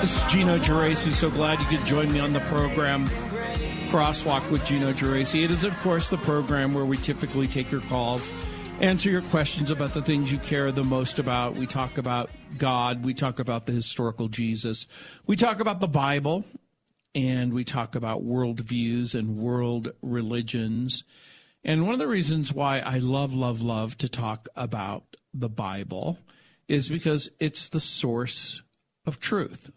This is Gino Geraci. So glad you could join me on the program Crosswalk with Gino Geraci. It is, of course, the program where we typically take your calls, answer your questions about the things you care the most about. We talk about God, we talk about the historical Jesus, we talk about the Bible, and we talk about worldviews and world religions. And one of the reasons why I love, love, love to talk about the Bible is because it's the source of truth.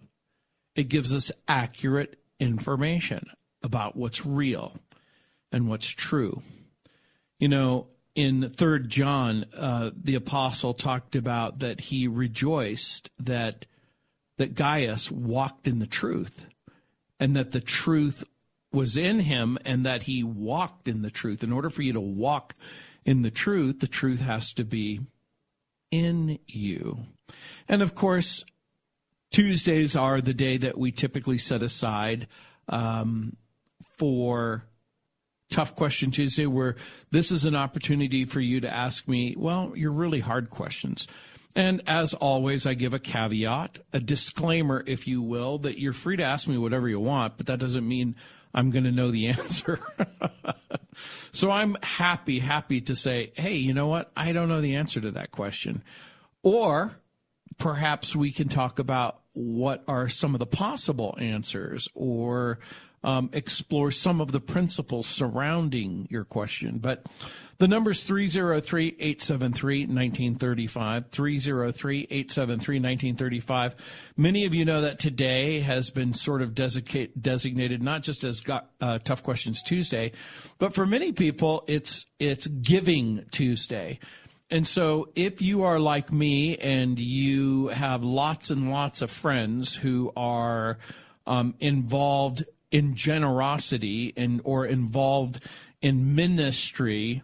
It gives us accurate information about what's real and what's true. You know, in Third John, uh, the apostle talked about that he rejoiced that that Gaius walked in the truth, and that the truth was in him, and that he walked in the truth. In order for you to walk in the truth, the truth has to be in you. And of course, Tuesdays are the day that we typically set aside um, for Tough Question Tuesday, where this is an opportunity for you to ask me, well, your really hard questions. And as always, I give a caveat, a disclaimer, if you will, that you're free to ask me whatever you want, but that doesn't mean I'm going to know the answer. so I'm happy, happy to say, hey, you know what? I don't know the answer to that question. Or perhaps we can talk about what are some of the possible answers or um, explore some of the principles surrounding your question. But the number is 303 873 1935. 303 873 1935. Many of you know that today has been sort of designated not just as got, uh, Tough Questions Tuesday, but for many people, it's, it's Giving Tuesday. And so, if you are like me and you have lots and lots of friends who are um, involved in generosity and or involved in ministry,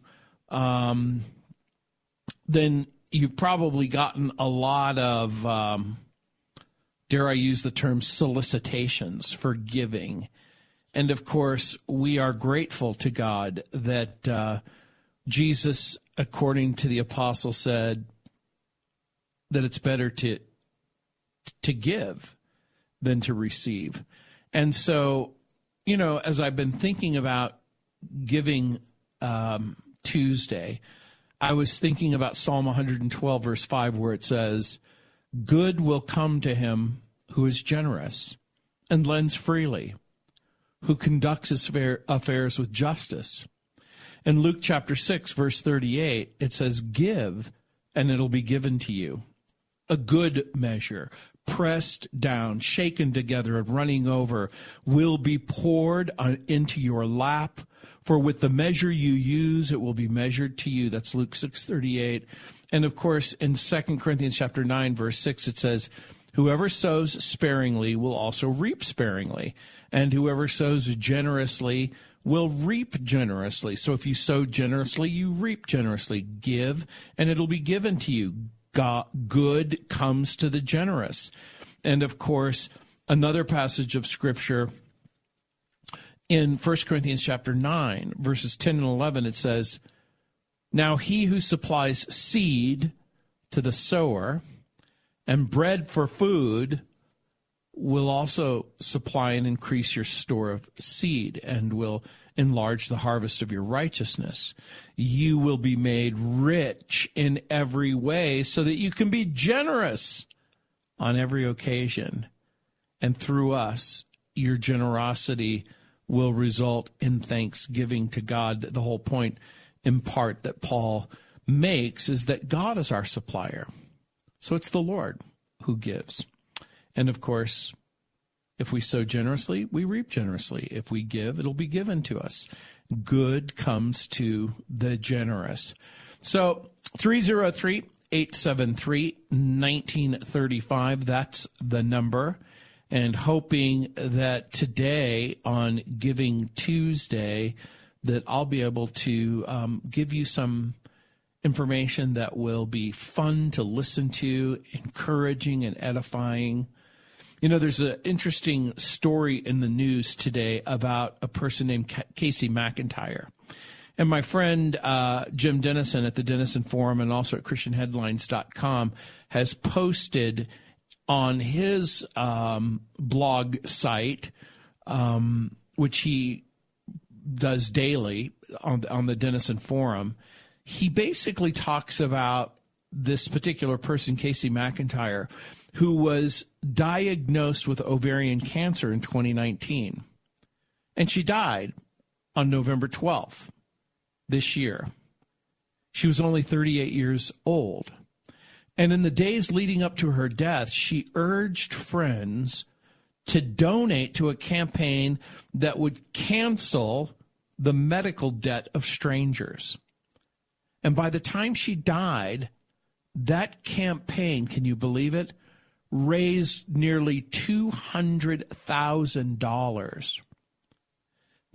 um, then you've probably gotten a lot of, um, dare I use the term, solicitations for giving. And of course, we are grateful to God that uh, Jesus, according to the apostle, said that it's better to to give than to receive. And so you know, as I've been thinking about giving um, Tuesday, I was thinking about Psalm 112, verse 5, where it says, Good will come to him who is generous and lends freely, who conducts his affairs with justice. In Luke chapter 6, verse 38, it says, Give, and it'll be given to you. A good measure, pressed down, shaken together, and running over, will be poured into your lap. For with the measure you use, it will be measured to you. That's Luke 638. And of course, in 2 Corinthians chapter 9, verse 6, it says, Whoever sows sparingly will also reap sparingly, and whoever sows generously will reap generously. So if you sow generously, you reap generously. Give, and it'll be given to you. God, good comes to the generous. And of course, another passage of scripture in 1 Corinthians chapter 9, verses 10 and 11, it says, Now he who supplies seed to the sower and bread for food will also supply and increase your store of seed and will enlarge the harvest of your righteousness. You will be made rich in every way so that you can be generous on every occasion. And through us, your generosity will result in thanksgiving to God. The whole point, in part, that Paul makes is that God is our supplier. So it's the Lord who gives. And of course, if we sow generously, we reap generously. If we give, it'll be given to us. Good comes to the generous. So 303 873 1935. That's the number. And hoping that today on Giving Tuesday, that I'll be able to um, give you some information that will be fun to listen to, encouraging and edifying. You know, there's an interesting story in the news today about a person named Casey McIntyre. And my friend uh, Jim Denison at the Denison Forum and also at ChristianHeadlines.com has posted on his um, blog site, um, which he does daily on, on the Denison Forum. He basically talks about this particular person, Casey McIntyre, who was diagnosed with ovarian cancer in 2019. And she died on November 12th this year. She was only 38 years old. And in the days leading up to her death, she urged friends to donate to a campaign that would cancel the medical debt of strangers. And by the time she died, that campaign, can you believe it, raised nearly $200,000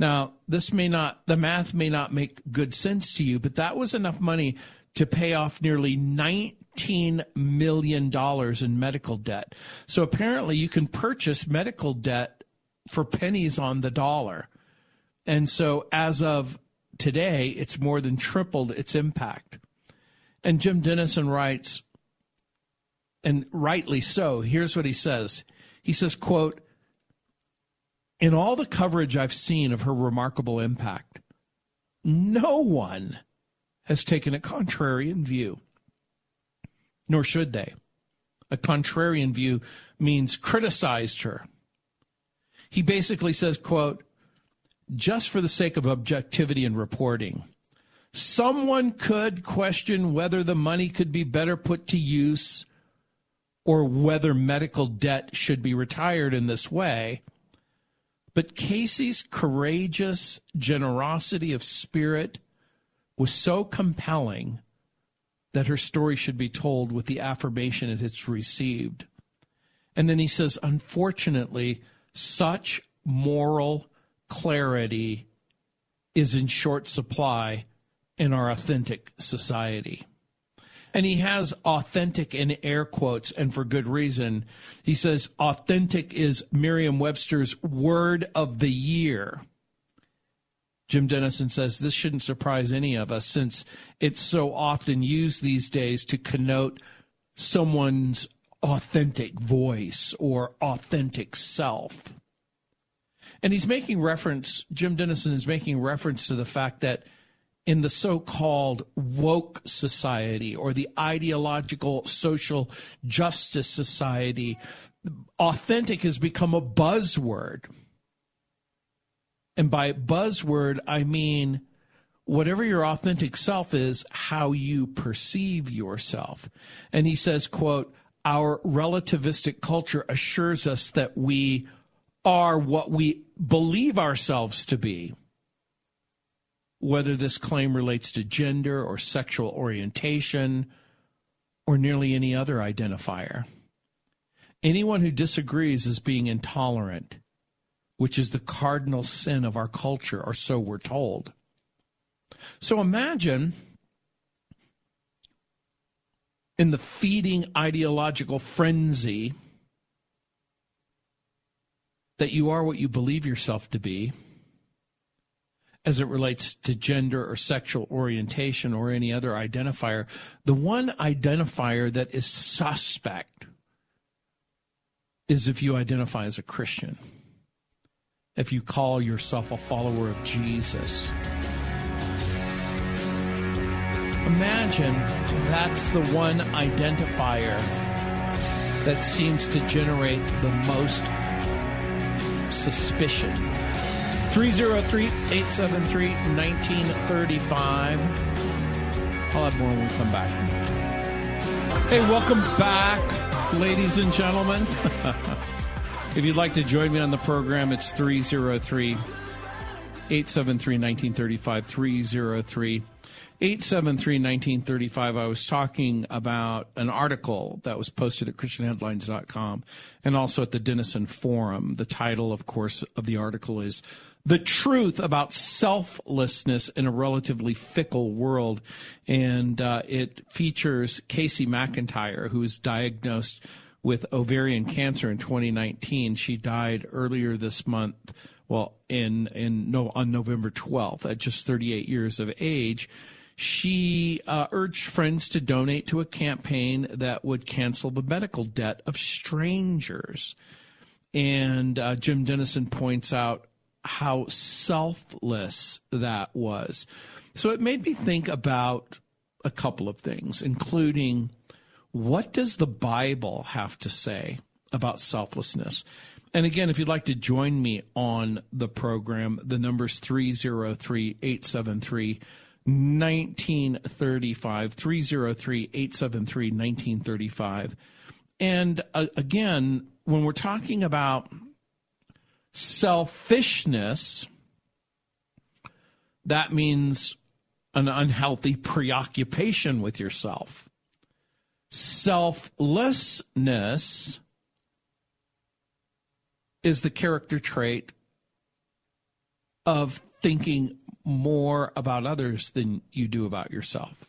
now, this may not, the math may not make good sense to you, but that was enough money to pay off nearly $19 million in medical debt. So apparently you can purchase medical debt for pennies on the dollar. And so as of today, it's more than tripled its impact. And Jim Denison writes, and rightly so, here's what he says. He says, quote, in all the coverage I've seen of her remarkable impact, no one has taken a contrarian view, nor should they. A contrarian view means criticized her. He basically says, quote, just for the sake of objectivity and reporting, someone could question whether the money could be better put to use or whether medical debt should be retired in this way but Casey's courageous generosity of spirit was so compelling that her story should be told with the affirmation it has received. And then he says, unfortunately, such moral clarity is in short supply in our authentic society. And he has authentic in air quotes, and for good reason. He says authentic is Merriam Webster's word of the year. Jim Denison says this shouldn't surprise any of us since it's so often used these days to connote someone's authentic voice or authentic self. And he's making reference, Jim Denison is making reference to the fact that in the so called woke society or the ideological social justice society, authentic has become a buzzword. And by buzzword, I mean whatever your authentic self is, how you perceive yourself. And he says, quote, our relativistic culture assures us that we are what we believe ourselves to be whether this claim relates to gender or sexual orientation or nearly any other identifier. Anyone who disagrees is being intolerant, which is the cardinal sin of our culture, or so we're told. So imagine in the feeding ideological frenzy that you are what you believe yourself to be as it relates to gender or sexual orientation or any other identifier. The one identifier that is suspect is if you identify as a Christian, if you call yourself a follower of Jesus. Imagine that's the one identifier that seems to generate the most suspicion 303 873 1935. I'll have more when we come back. Hey, welcome back, ladies and gentlemen. if you'd like to join me on the program, it's 303 873 1935. 303 873 1935, I was talking about an article that was posted at ChristianHeadlines.com and also at the Denison Forum. The title, of course, of the article is The Truth About Selflessness in a Relatively Fickle World. And uh, it features Casey McIntyre, who was diagnosed with ovarian cancer in 2019. She died earlier this month well, in in no on November 12th at just 38 years of age, she uh, urged friends to donate to a campaign that would cancel the medical debt of strangers. And uh, Jim Denison points out how selfless that was. So it made me think about a couple of things, including what does the Bible have to say about selflessness? And again, if you'd like to join me on the program, the number's 303 873 1935. 303 873 1935. And uh, again, when we're talking about selfishness, that means an unhealthy preoccupation with yourself. Selflessness is the character trait of thinking more about others than you do about yourself.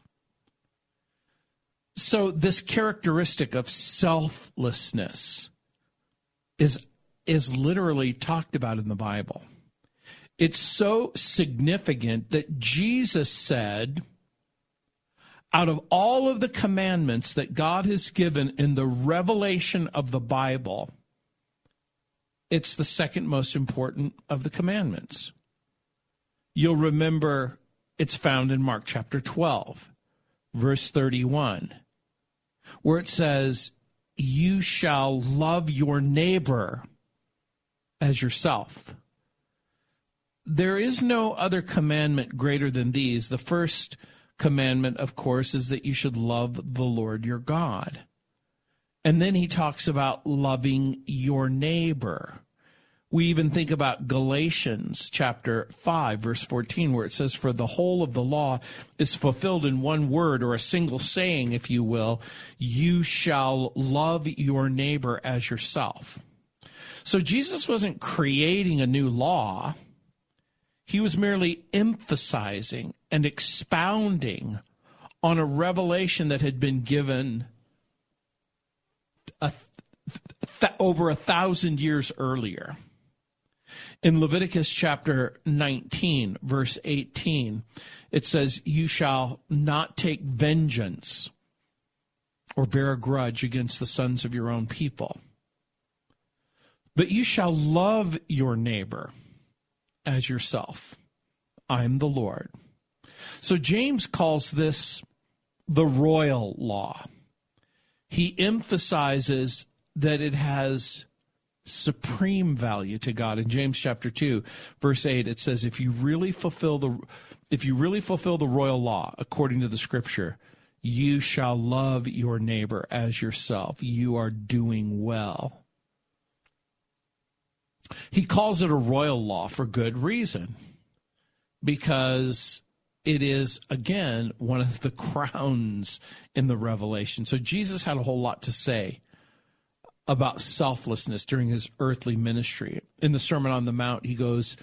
So this characteristic of selflessness is is literally talked about in the Bible. It's so significant that Jesus said out of all of the commandments that God has given in the revelation of the Bible, it's the second most important of the commandments. You'll remember it's found in Mark chapter 12, verse 31, where it says, You shall love your neighbor as yourself. There is no other commandment greater than these. The first commandment, of course, is that you should love the Lord your God. And then he talks about loving your neighbor. We even think about Galatians chapter 5, verse 14, where it says, For the whole of the law is fulfilled in one word or a single saying, if you will, you shall love your neighbor as yourself. So Jesus wasn't creating a new law, he was merely emphasizing and expounding on a revelation that had been given a th- over a thousand years earlier. In Leviticus chapter 19, verse 18, it says, You shall not take vengeance or bear a grudge against the sons of your own people, but you shall love your neighbor as yourself. I'm the Lord. So James calls this the royal law. He emphasizes that it has supreme value to God. In James chapter 2, verse 8, it says if you really fulfill the if you really fulfill the royal law according to the scripture, you shall love your neighbor as yourself. You are doing well. He calls it a royal law for good reason because it is, again, one of the crowns in the revelation. So Jesus had a whole lot to say about selflessness during his earthly ministry. In the Sermon on the Mount, he goes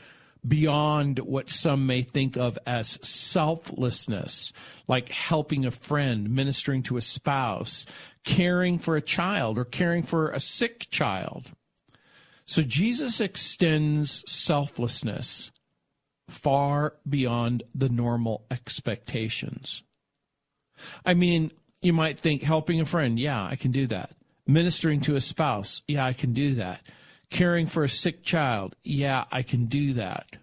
beyond what some may think of as selflessness, like helping a friend, ministering to a spouse, caring for a child, or caring for a sick child. So Jesus extends selflessness far beyond the normal expectations. I mean, you might think helping a friend, yeah, I can do that. Ministering to a spouse, yeah, I can do that. Caring for a sick child, yeah, I can do that.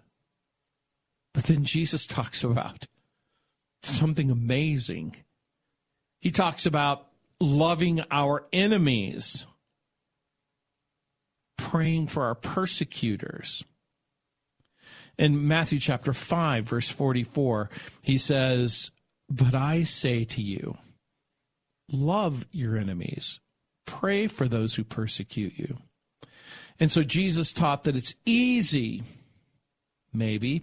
But then Jesus talks about something amazing. He talks about loving our enemies, praying for our persecutors. In Matthew chapter 5, verse 44, he says, But I say to you, love your enemies, Pray for those who persecute you. And so Jesus taught that it's easy, maybe,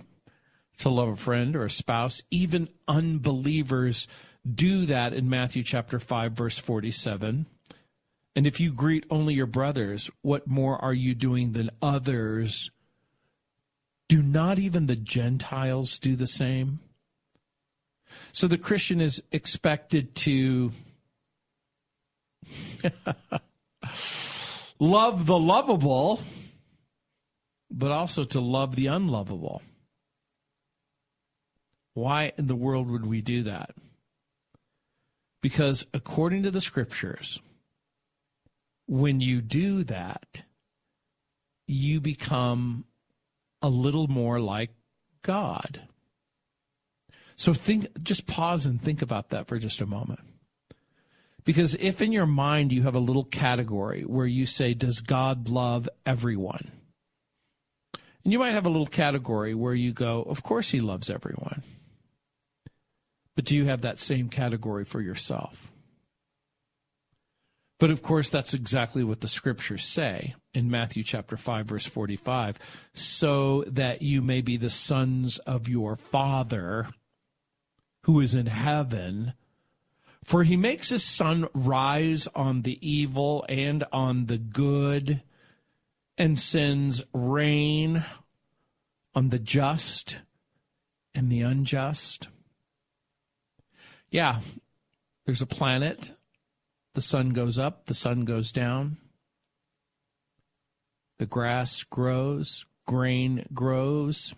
to love a friend or a spouse. Even unbelievers do that in Matthew chapter 5 verse 47. And if you greet only your brothers, what more are you doing than others? Do not even the Gentiles do the same? So the Christian is expected to love the lovable, but also to love the unlovable. Why in the world would we do that? Because according to the scriptures, when you do that, you become a little more like God. So think just pause and think about that for just a moment. Because if in your mind you have a little category where you say, Does God love everyone? And you might have a little category where you go, Of course he loves everyone. But do you have that same category for yourself? But of course, that's exactly what the scriptures say in Matthew chapter 5, verse 45 so that you may be the sons of your Father who is in heaven. For he makes his sun rise on the evil and on the good, and sends rain on the just and the unjust. Yeah, there's a planet. The sun goes up, the sun goes down. The grass grows, grain grows.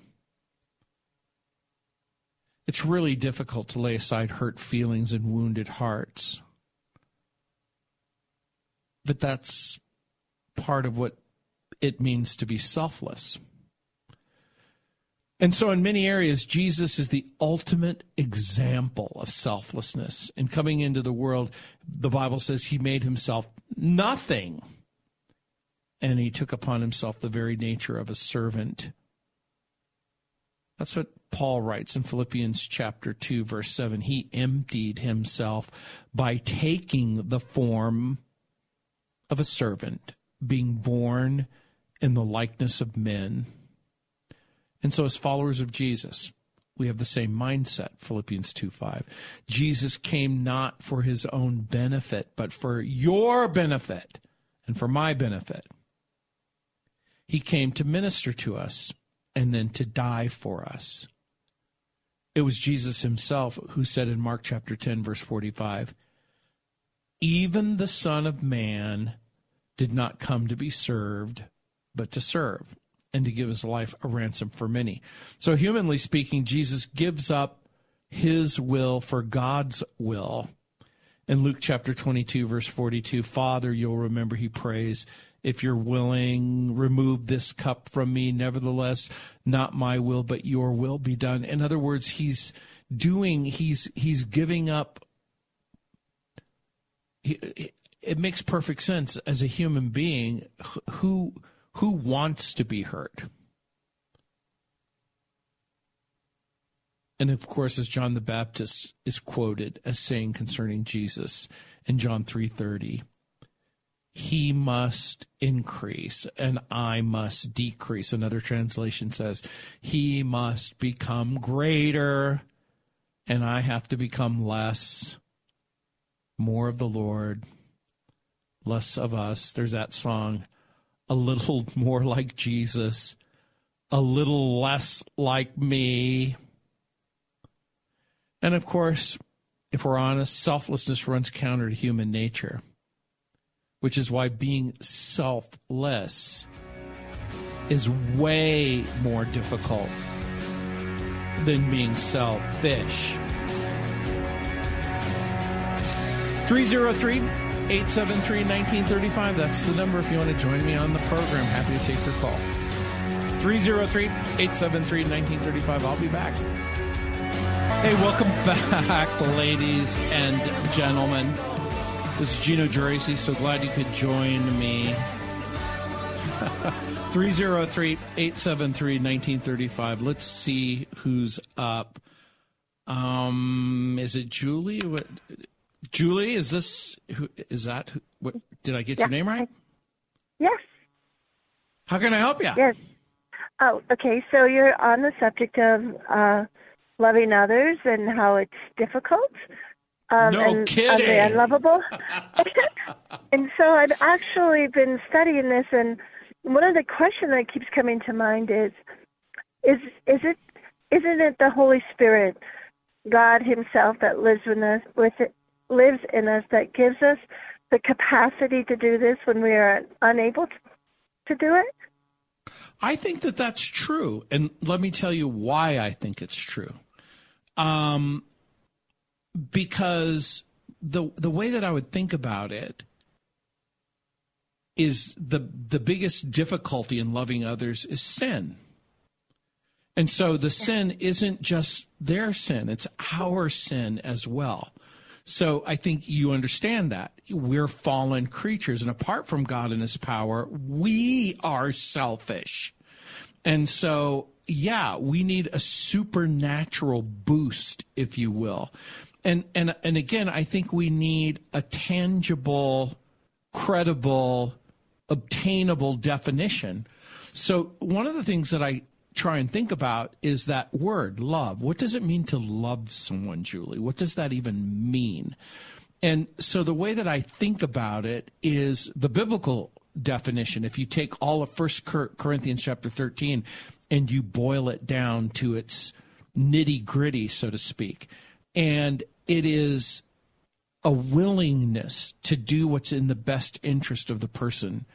It's really difficult to lay aside hurt feelings and wounded hearts. But that's part of what it means to be selfless. And so, in many areas, Jesus is the ultimate example of selflessness. In coming into the world, the Bible says he made himself nothing, and he took upon himself the very nature of a servant. That's what Paul writes in Philippians chapter 2 verse 7. He emptied himself by taking the form of a servant, being born in the likeness of men. And so as followers of Jesus, we have the same mindset, Philippians 2 5. Jesus came not for his own benefit, but for your benefit and for my benefit. He came to minister to us and then to die for us. It was Jesus himself who said in Mark chapter 10, verse 45, Even the Son of Man did not come to be served, but to serve, and to give his life a ransom for many. So, humanly speaking, Jesus gives up his will for God's will. In Luke chapter 22, verse 42, Father, you'll remember he prays, if you're willing, remove this cup from me. Nevertheless, not my will, but your will be done. In other words, he's doing, he's, he's giving up. It makes perfect sense as a human being who, who wants to be hurt. And of course, as John the Baptist is quoted as saying concerning Jesus in John 3:30, he must increase and I must decrease. Another translation says, he must become greater and I have to become less. More of the Lord, less of us. There's that song, a little more like Jesus, a little less like me. And of course, if we're honest, selflessness runs counter to human nature which is why being selfless is way more difficult than being selfish. 303 873 1935. That's the number if you want to join me on the program. Happy to take your call. 303 873 1935. I'll be back. Hey, welcome back, ladies and gentlemen. This is Gino Geraci. So glad you could join me. 303 873 1935. Let's see who's up. Um, is it Julie? What, Julie, is this who is that? Who, what, did I get your name right? Yes. How can I help you? Yes. Oh, okay. So you're on the subject of uh, loving others and how it's difficult. Um, no and, kidding. And unlovable. and so I've actually been studying this, and one of the questions that keeps coming to mind is, is is it isn't it the Holy Spirit, God Himself that lives in us with it, lives in us that gives us the capacity to do this when we are unable to, to do it? I think that that's true, and let me tell you why I think it's true. Um, because the the way that I would think about it is the the biggest difficulty in loving others is sin. And so the sin isn't just their sin, it's our sin as well. So I think you understand that. We're fallen creatures, and apart from God and His power, we are selfish. And so, yeah, we need a supernatural boost, if you will. And, and, and again, I think we need a tangible, credible, obtainable definition. So, one of the things that I try and think about is that word, love. What does it mean to love someone, Julie? What does that even mean? And so the way that I think about it is the biblical definition. If you take all of First Corinthians chapter 13 and you boil it down to its nitty gritty, so to speak, and it is a willingness to do what's in the best interest of the person.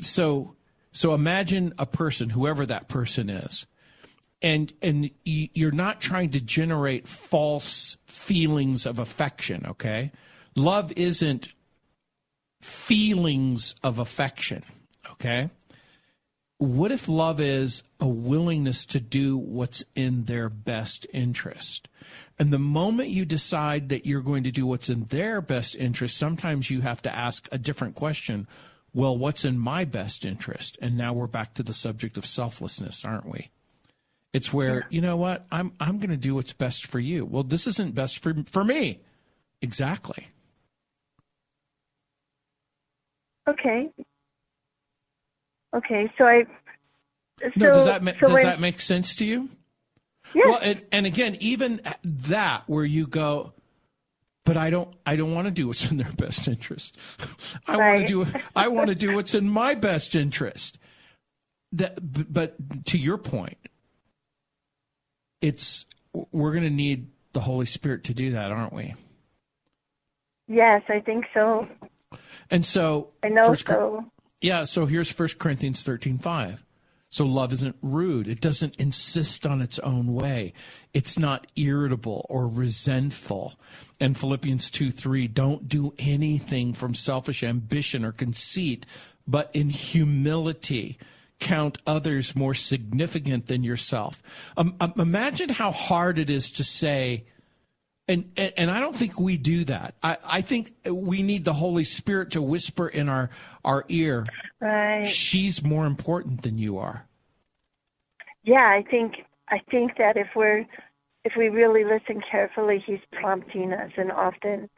So so imagine a person, whoever that person is, and and you're not trying to generate false feelings of affection. Okay, love isn't feelings of affection. Okay, what if love is a willingness to do what's in their best interest? And the moment you decide that you're going to do what's in their best interest, sometimes you have to ask a different question well, what's in my best interest? And now we're back to the subject of selflessness, aren't we? It's where, yeah. you know what, I'm I'm gonna do what's best for you. Well, this isn't best for for me. Exactly. Okay. Okay, so I so, No, does that ma- so does when, that make sense to you? Yes. Well, and, and again, even that where you go, but I don't I don't want to do what's in their best interest. I right. want to do I want to do what's in my best interest. That but to your point, it's we're going to need the Holy Spirit to do that, aren't we? Yes, I think so. And so I know first, so. Yeah, so here's 1 Corinthians 13, 5. So love isn't rude. It doesn't insist on its own way. It's not irritable or resentful. And Philippians 2 3, don't do anything from selfish ambition or conceit, but in humility count others more significant than yourself. Um, um, imagine how hard it is to say, and, and, and I don't think we do that. I, I think we need the Holy Spirit to whisper in our our ear. Right. She's more important than you are. Yeah, I think I think that if we're if we really listen carefully, he's prompting us, and often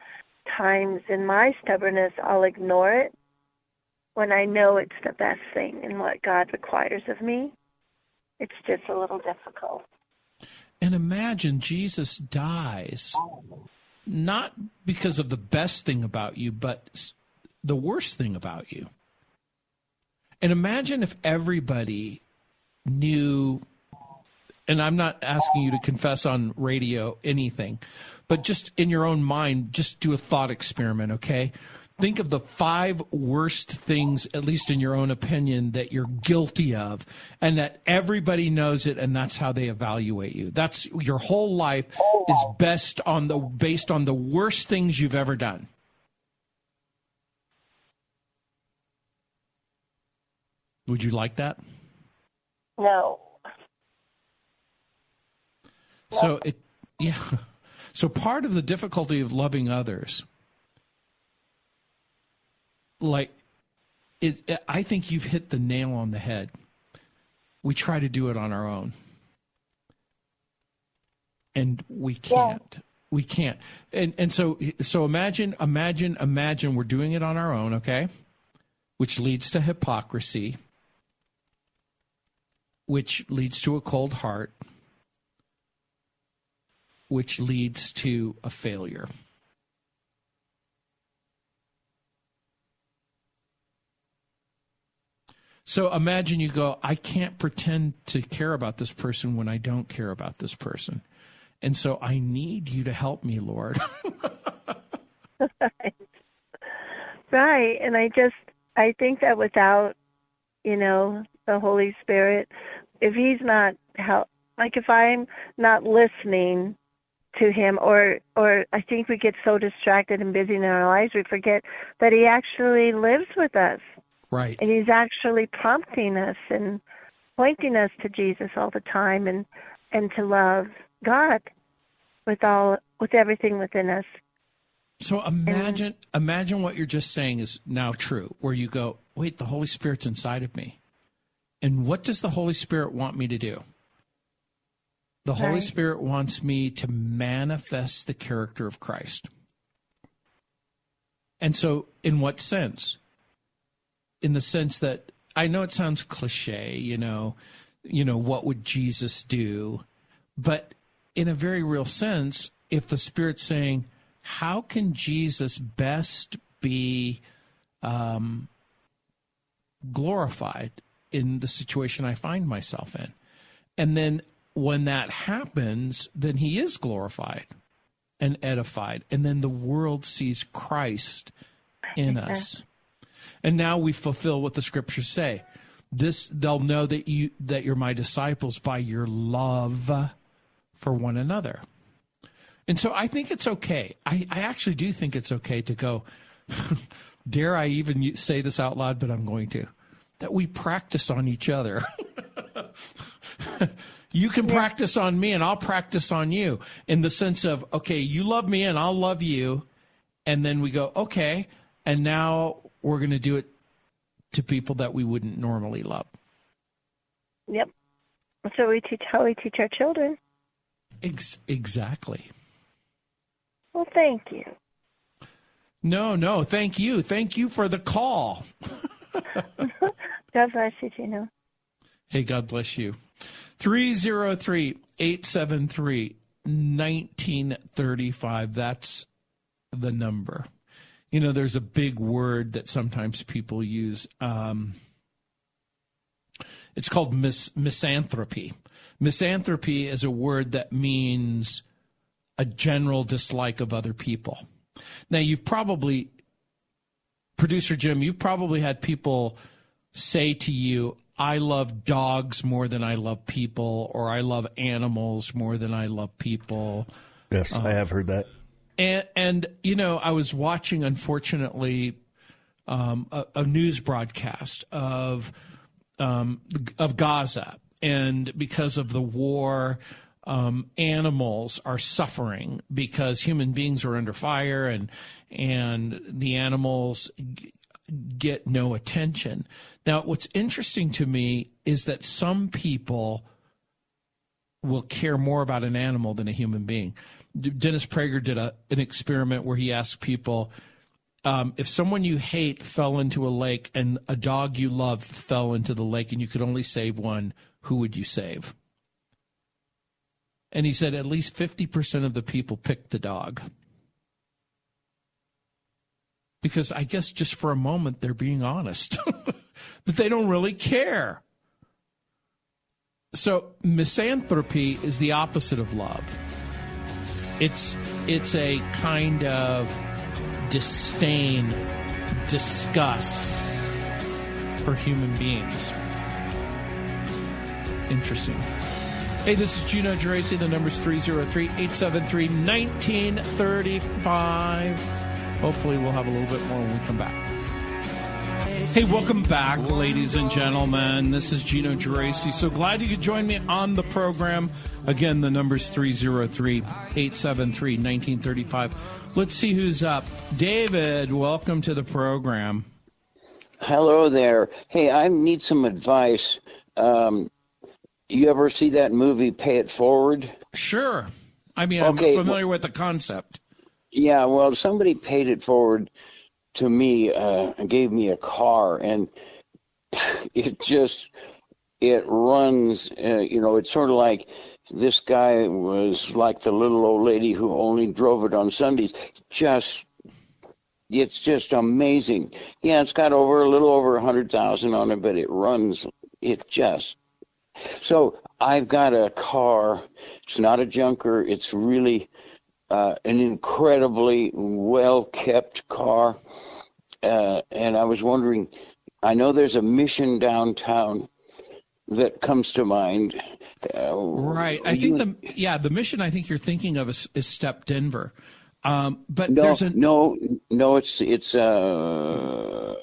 times in my stubbornness, I'll ignore it when I know it's the best thing and what God requires of me. It's just a little difficult. And imagine Jesus dies not because of the best thing about you, but the worst thing about you. And imagine if everybody knew, and I'm not asking you to confess on radio anything, but just in your own mind, just do a thought experiment, okay? think of the five worst things, at least in your own opinion, that you're guilty of, and that everybody knows it, and that's how they evaluate you. That's your whole life is best on the based on the worst things you've ever done. Would you like that? No. So it, yeah. So part of the difficulty of loving others like it, I think you've hit the nail on the head. We try to do it on our own. And we can't. Yeah. We can't. And and so so imagine imagine imagine we're doing it on our own, okay? Which leads to hypocrisy. Which leads to a cold heart, which leads to a failure. So imagine you go, I can't pretend to care about this person when I don't care about this person. And so I need you to help me, Lord. right. right. And I just, I think that without, you know, the Holy Spirit, if He's not help, like if I'm not listening to Him, or, or I think we get so distracted and busy in our lives, we forget that He actually lives with us Right. And he's actually prompting us and pointing us to Jesus all the time and and to love God with all with everything within us. So imagine and, imagine what you're just saying is now true, where you go, wait, the Holy Spirit's inside of me. And what does the Holy Spirit want me to do? The Holy right. Spirit wants me to manifest the character of Christ. And so, in what sense? in the sense that I know it sounds cliche, you know, you know, what would Jesus do? But in a very real sense, if the Spirit's saying, how can Jesus best be um, glorified in the situation I find myself in? And then when that happens, then he is glorified and edified. And then the world sees Christ in us and now we fulfill what the scriptures say. This they'll know that you that you're my disciples by your love for one another. And so I think it's okay. I, I actually do think it's okay to go, dare I even say this out loud, but I'm going to, that we practice on each other. you can practice on me and I'll practice on you in the sense of, okay, you love me and I'll love you. And then we go, okay, and now we're going to do it to people that we wouldn't normally love. Yep. So we teach how we teach our children. Ex- exactly. Well, thank you. No, no, thank you. Thank you for the call. God bless you, Gino. Hey, God bless you. 303 873 1935. That's the number you know, there's a big word that sometimes people use. Um, it's called mis- misanthropy. Misanthropy is a word that means a general dislike of other people. Now, you've probably, producer Jim, you've probably had people say to you, I love dogs more than I love people, or I love animals more than I love people. Yes, I have heard that. And, and you know, I was watching, unfortunately, um, a, a, news broadcast of um, of Gaza, and because of the war, um, animals are suffering because human beings are under fire, and and the animals g- get no attention. Now, what's interesting to me is that some people will care more about an animal than a human being. Dennis Prager did a, an experiment where he asked people um, if someone you hate fell into a lake and a dog you love fell into the lake and you could only save one, who would you save? And he said at least 50% of the people picked the dog. Because I guess just for a moment they're being honest, that they don't really care. So, misanthropy is the opposite of love. It's it's a kind of disdain, disgust for human beings. Interesting. Hey, this is Gino Geraci. The number's 303 873 1935. Hopefully, we'll have a little bit more when we come back. Hey, welcome back, ladies and gentlemen. This is Gino Geraci. So glad you could join me on the program. Again, the number's 303 873 1935. Let's see who's up. David, welcome to the program. Hello there. Hey, I need some advice. Um, you ever see that movie, Pay It Forward? Sure. I mean, okay. I'm familiar with the concept. Yeah, well, somebody paid it forward to me uh, gave me a car, and it just it runs. Uh, you know, it's sort of like this guy was like the little old lady who only drove it on Sundays. Just it's just amazing. Yeah, it's got over a little over a hundred thousand on it, but it runs. It just so I've got a car. It's not a junker. It's really uh, an incredibly well kept car. Uh, and I was wondering, I know there's a mission downtown that comes to mind. Uh, right. I think the yeah the mission I think you're thinking of is, is Step Denver. Um, but no, there's a no, no. It's it's uh.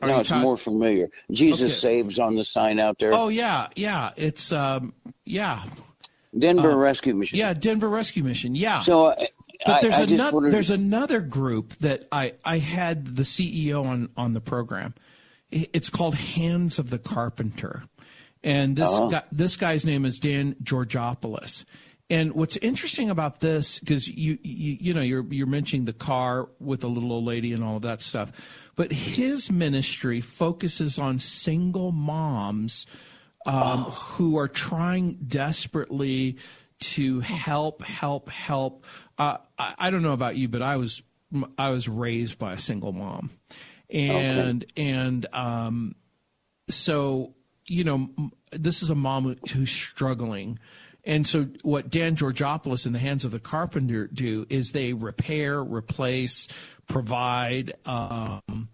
Are no, it's more familiar. Jesus Okay. saves on the sign out there. oh yeah yeah it's um yeah Denver Rescue Mission. yeah Denver Rescue Mission yeah. So, uh, But there's I just another wondered. there's another group that I I had the CEO on on the program. It's called Hands of the Carpenter, and this Uh-huh. guy, this guy's name is Dan Georgopoulos. And what's interesting about this, because you, you you know you're you're mentioning the car with the little old lady and all of that stuff, but his ministry focuses on single moms um, who are trying desperately to help, help, help. Uh, I, I don't know about you, but I was I was raised by a single mom, and and um, so you know this is a mom who's struggling. And so, what Dan Georgopoulos and the Hands of the Carpenter do is they repair, replace, provide um,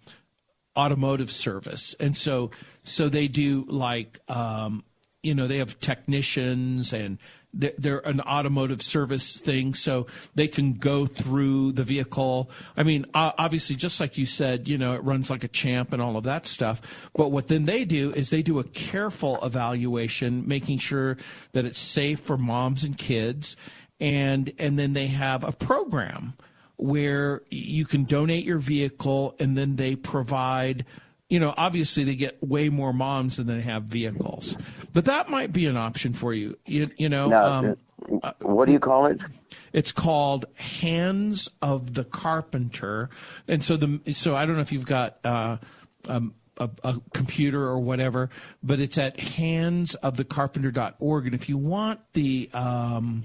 automotive service. And so so they do like um you know they have technicians and they're, an automotive service thing so they can go through the vehicle. I mean obviously just like you said you know it runs like a champ and all of that stuff. But what then they do is they do a careful evaluation making sure that it's safe for moms and kids. And and then they have a program where you can donate your vehicle and then they provide you know obviously they get way more moms than they have vehicles. But that might be an option for you you, you know Now, um, uh, what do you call it? it's called hands of the carpenter. And so the so i don't know if you've got uh, um, a, a computer or whatever but it's at hands of the handsofthecarpenter.org and if you want the um,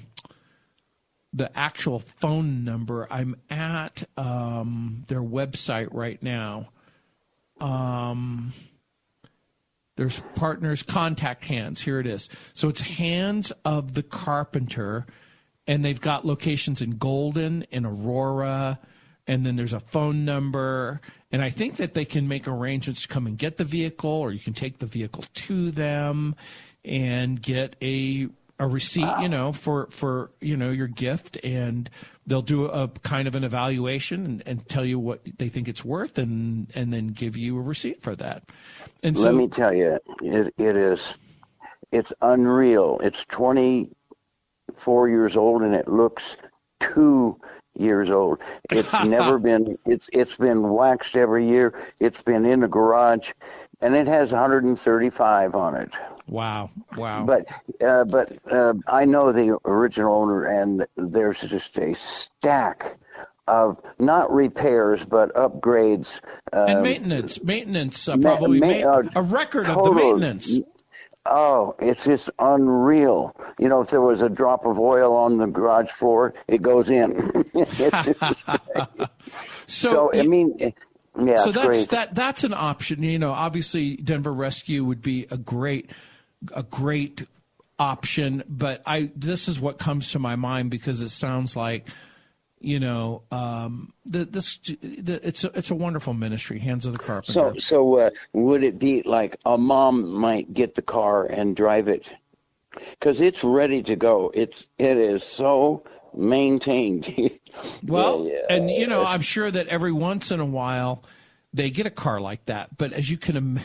the actual phone number. I'm at um, their website right now. Um, there's partners contact hands. Here it is. So it's Hands of the Carpenter, and they've got locations in Golden, and Aurora, and then there's a phone number. And I think that they can make arrangements to come and get the vehicle, or you can take the vehicle to them and get a a receipt, you know, for for you know your gift, and they'll do a kind of an evaluation and, and tell you what they think it's worth, and and then give you a receipt for that. And so Let me tell you, it, it is, it's unreal. It's 24 years old and it looks two years old. It's never been, it's, it's been waxed every year. It's been in the garage and it has 135 on it. Wow, wow. But, uh, but, uh, I know the original owner and there's just a stack of not repairs, but upgrades. and um, maintenance, maintenance, uh, probably ma- ma- uh, a record of the maintenance. Oh, it's just unreal. You know, if there was a drop of oil on the garage floor, it goes in. So, so, I mean, eh, yeah, so that's great. that that's an option. You know, obviously Denver Rescue would be a great a great option, but I this is what comes to my mind because it sounds like you know um, the, this the, it's a, it's a wonderful ministry, Hands of the Carpenter. So, so uh, would it be like a mom might get the car and drive it? Because it's ready to go. It's it is so maintained. Well, Yeah, and you know. I'm sure that every once in a while they get a car like that. But as you can im-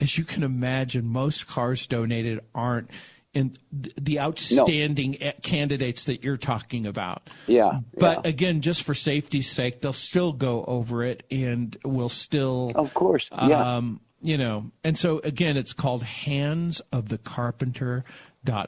as you can imagine, most cars donated aren't in the outstanding eh, candidates that you're talking about. Yeah, But yeah. again, just for safety's sake, they'll still go over it and will still of course, yeah. um, you know, and so again, it's called Hands of the Carpenter.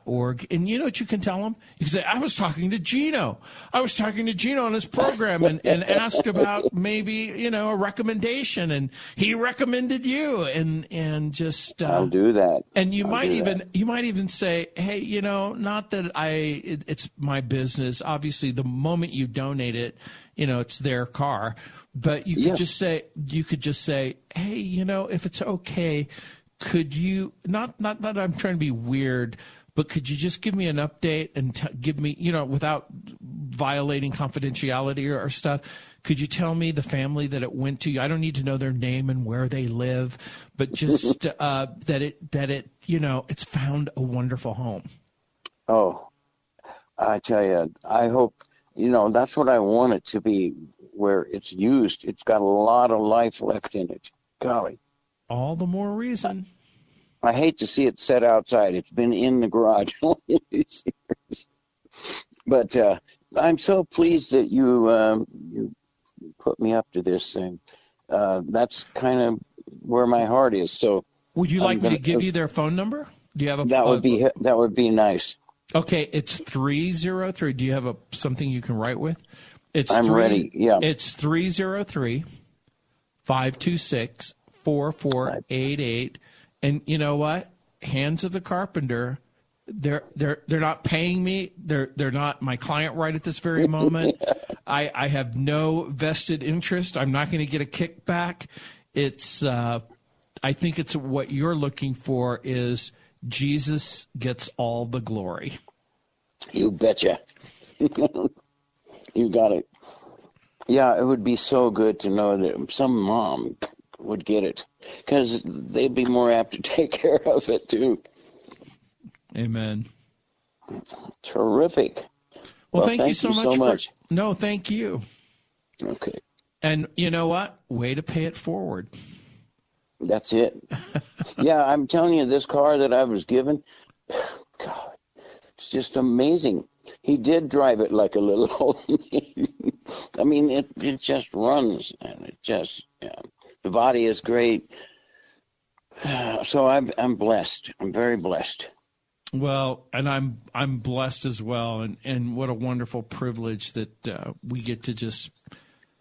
Org. And you know what you can tell them? You can say, I was talking to Gino. I was talking to Gino on his program and, and asked about maybe, you know, a recommendation and he recommended you and, and just, uh, I'll do that. And you I'll might even, that. you might even say, Hey, you know, not that I, it, it's my business. Obviously the moment you donate it, you know, it's their car, but you could yes. just say, you could just say, Hey, you know, if it's okay, could you not not that I'm trying to be weird, but could you just give me an update and t- give me, you know, without violating confidentiality or, or, stuff? Could you tell me the family that it went to? I don't need to know their name and where they live, but just uh, that it that it you know it's found a wonderful home. Oh, I tell you, I hope you know that's what I want it to be, where it's used. It's got a lot of life left in it. Golly, all the more reason. I hate to see it set outside. It's been in the garage all these years. But uh, I'm so pleased that you um, you put me up to this thing. Uh, that's kind of where my heart is. So, would you like gonna, me to give you their phone number? Do you have a? That would be that would be nice. Okay, it's three zero three. Do you have a something you can write with? It's I'm three, ready. Yeah, it's three zero three five two six four four eight eight. And you know what? Hands of the carpenter. They're they're they're not paying me. They're they're not my client right at this very moment. I I have no vested interest. I'm not going to get a kickback. It's uh, I think it's what you're looking for is Jesus gets all the glory. You betcha. you got it. Yeah, it would be so good to know that some mom would get it because they'd be more apt to take care of it too. Amen. Terrific. Well, well thank, thank, you so, you much, so much. For, no, thank you. Okay. And you know what? Way to pay it forward. That's it. yeah, I'm telling you, this car that I was given, God, it's just amazing. He did drive it like a little old. I mean, it it just runs and it just yeah. The body is great. So I'm I'm blessed. I'm very blessed. Well, and I'm I'm blessed as well, and and what a wonderful privilege that uh, we get to just.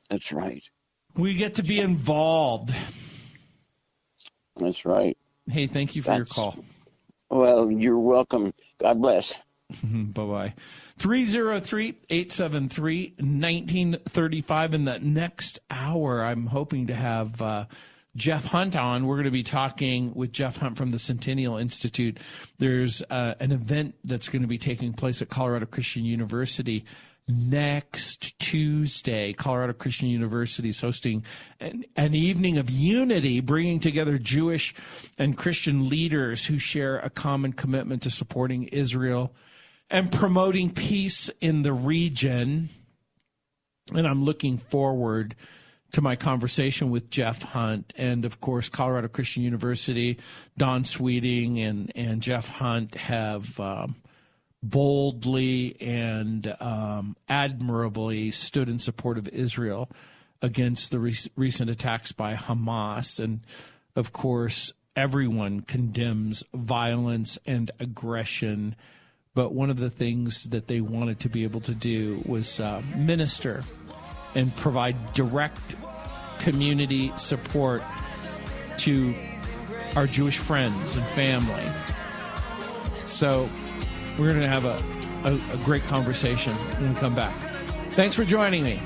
That's right. We get to be involved. That's right. Hey, thank you for That's, your call. Well, you're welcome. God bless. bye bye. 303 873 1935. In the next hour, I'm hoping to have uh, Jeff Hunt on. We're going to be talking with Jeff Hunt from the Centennial Institute. There's uh, an event that's going to be taking place at Colorado Christian University next Tuesday. Colorado Christian University is hosting an, an, evening of unity, bringing together Jewish and Christian leaders who share a common commitment to supporting Israel and promoting peace in the region. And I'm looking forward to my conversation with Jeff Hunt and, of course, Colorado Christian University. Don Sweeting and, and Jeff Hunt have um, boldly and um, admirably stood in support of Israel against the re- recent attacks by Hamas. And, of course, everyone condemns violence and aggression but one of the things that they wanted to be able to do was uh, minister and provide direct community support to our Jewish friends and family. So we're going to have a, a, a great conversation when we come back. Thanks for joining me.